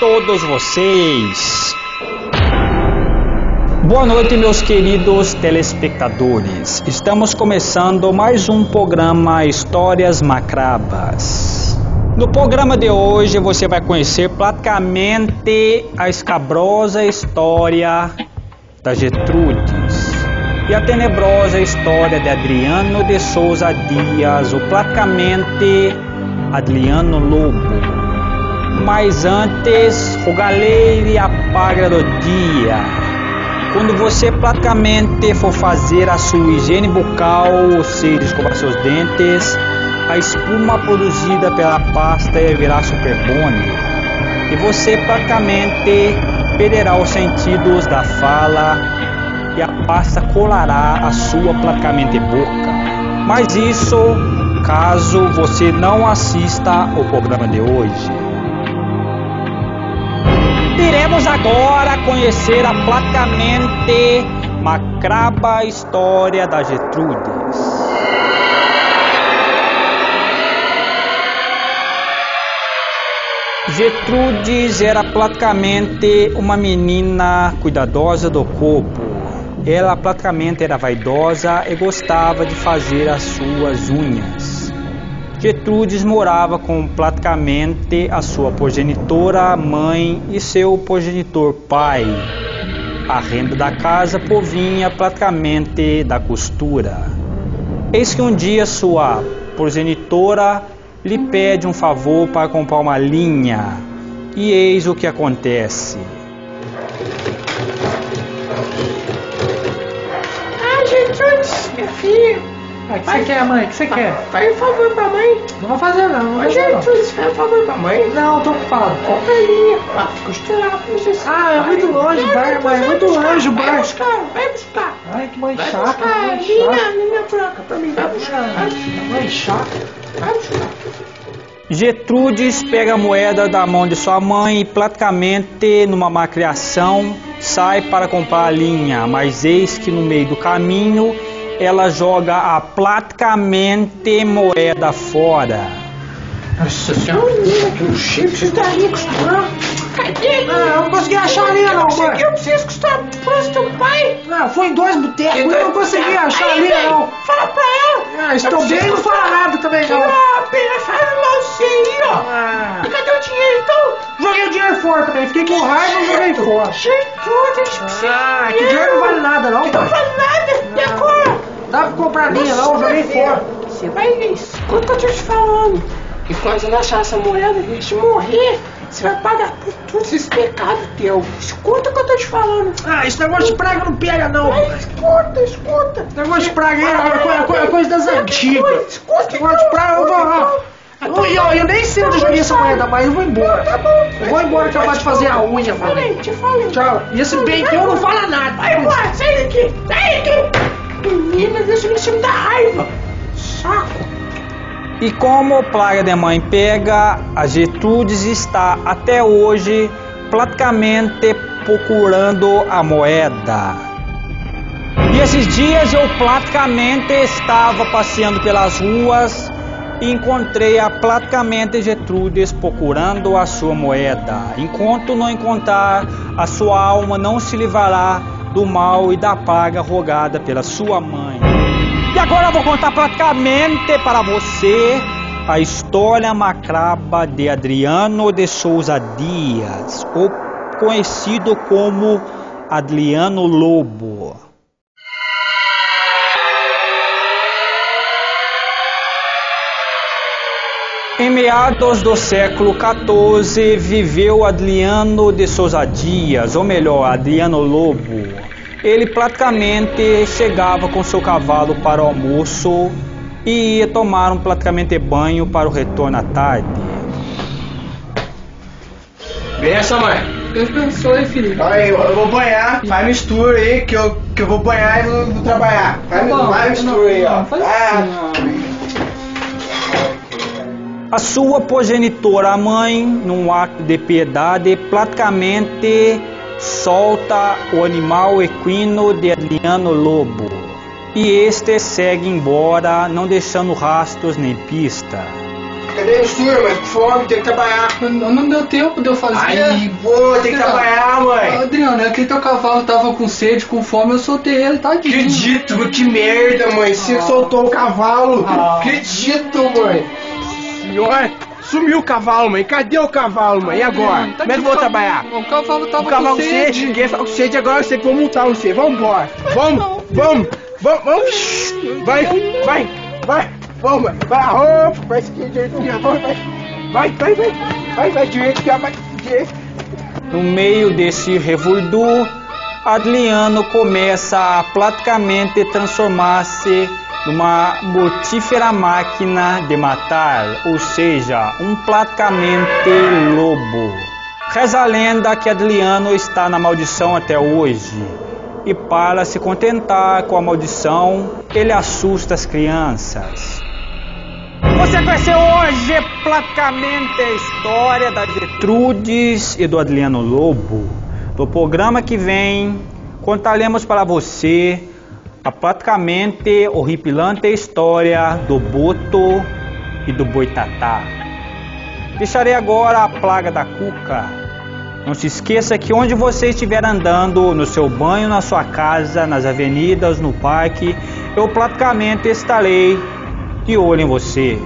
todos vocês. Boa noite, meus queridos telespectadores. Estamos começando mais um programa Histórias Macrabas. No programa de hoje você vai conhecer praticamente a escabrosa história da Getrudes e a tenebrosa história de Adriano de Souza Dias, o praticamente Adriano Lobo. Mas antes, o galeire apaga do dia. Quando você praticamente for fazer a sua higiene bucal, ou seja, escovar seus dentes, a espuma produzida pela pasta virar superbone. E você praticamente perderá os sentidos da fala e a pasta colará a sua praticamente boca. Mas isso caso você não assista o programa de hoje. Iremos agora conhecer a praticamente macraba história da Getrudes. Getrudes era praticamente uma menina cuidadosa do corpo. Ela praticamente era vaidosa e gostava de fazer as suas unhas. Getrudes morava com praticamente a sua progenitora mãe e seu progenitor pai. A renda da casa provinha praticamente da costura. Eis que um dia sua progenitora lhe pede um favor para comprar uma linha. E eis o que acontece. Ah, Gertrudes, minha filha. Ah, o que você quer, mãe? O que você quer? Faz um favor pra mãe. Não vou fazer não, não vou fazer não. Faz um favor pra mãe. Não, tô ocupado. Compra a linha costurar pra você. Ah, é muito longe o bar, mãe, é muito longe o Vai bar. buscar, vai buscar. Ai, que mãe Vai chata, buscar a mãe linha, linha branca pra mim. Vai buscar, vai buscar. Mãe chata. Vai buscar. Getrudes pega a moeda da mão de sua mãe e praticamente numa macriação sai para comprar a linha, mas eis que no meio do caminho ela joga a praticamente moeda fora. Nossa senhora, menina, que um chique preciso da linha costurar. Cadê? Não, eu não consegui achar a linha não, Consegui, mãe. eu preciso costurar pro teu pai. Não, foi em dois botecos, eu não consegui achar a Aí, linha vem, não. Fala pra ela. Ah, estou bem e não fala nada também não. Ah, pena, faz mal você aí, ó. Ah, E cadê o dinheiro, então? joguei o dinheiro fora também, fiquei com raiva e joguei fora. Gertrudes, Ah, que dinheiro não vale nada não, Não pai. faz nada. E agora? Dá pra comprar linha não, eu joguei fora. Você vai ver. Escuta o que eu tô te falando. Que quando não achar essa moeda, antes de morrer, você vai pagar por todos esses pecados teus. Escuta o que eu tô te falando. Ah, esse negócio de praga não pega não. Vai, escuta, escuta. Esse negócio de praga aí é coisa, coisa, coisa das antigas. Escuta, Esse negócio de praga, eu vou... ó, Eu, eu, eu nem sei onde eu joguei essa moeda, mas eu vou embora. Tá bom. Eu vou embora que eu gosto de fazer a unha, Te falei, mano. te falei. Tchau. E esse bem teu não fala nada. Vai embora, sai daqui, sai daqui. Menina, deixa você me dar raiva. Saco. E como Praga de Mãe pega, a Getrudes está até hoje praticamente procurando a moeda. E esses dias eu praticamente estava passeando pelas ruas e encontrei a praticamente Getrudes procurando a sua moeda. Enquanto não encontrar, a sua alma não se livrará do mal e da praga rogada pela sua mãe. E agora eu vou contar praticamente para você a história macraba de Adriano de Souza Dias, ou conhecido como Adriano Lobo. Em meados do século XIV viveu Adriano de Souza Dias, ou melhor, Adriano Lobo. Ele praticamente chegava com seu cavalo para o almoço e ia tomar um praticamente banho para o retorno à tarde. Benção, mãe. Deus abençoe, filho. Aí, eu, eu vou banhar. Faz mistura aí, que eu, que eu vou banhar e vou, vou trabalhar. Faz, Tá bom, faz mistura aí, ó. não, faz Ah, assim, A sua progenitora, a mãe, num ato de piedade, praticamente solta o animal equino de Adriano Lobo. E este segue embora, não deixando rastros nem pista. Cadê mãe? Com fome, tem que trabalhar. Não, não deu tempo de eu fazer. Aí, pô, tem que trabalhar, mãe. Adriano, é que teu cavalo tava com sede, com fome, eu soltei ele, tadinho. Acredito, que merda, mãe. Você que soltou o cavalo. Ah. Acredito, mãe. Senhor, sumiu o cavalo, mãe. Cadê o cavalo, mãe? E agora? Tá Como é que eu vou trabalhar? O cavalo tava O cavalo com sede. sede, ninguém tá com sede agora, eu sei que vou multar você. Vamos embora. Vamos, vamos, vamos, vamos. Vai, vai, vai. Vamos, vai, direita, aqui, vai, vai. Vai, vai, vai. Vai, vai, direito, aqui, ó, vai, direito. No meio desse revoldu, Adliano começa a praticamente transformar-se numa mortífera máquina de matar, ou seja, um praticamente lobo. Reza a lenda que Adliano está na maldição até hoje. E para se contentar com a maldição, ele assusta as crianças. Você conheceu hoje praticamente a história da Gertrudes e do Adriano Lobo. No programa que vem, contaremos para você a praticamente horripilante história do Boto e do Boitatá. Deixarei agora a plaga da cuca. Não se esqueça que onde você estiver andando, no seu banho, na sua casa, nas avenidas, no parque, eu praticamente estarei de olho em você.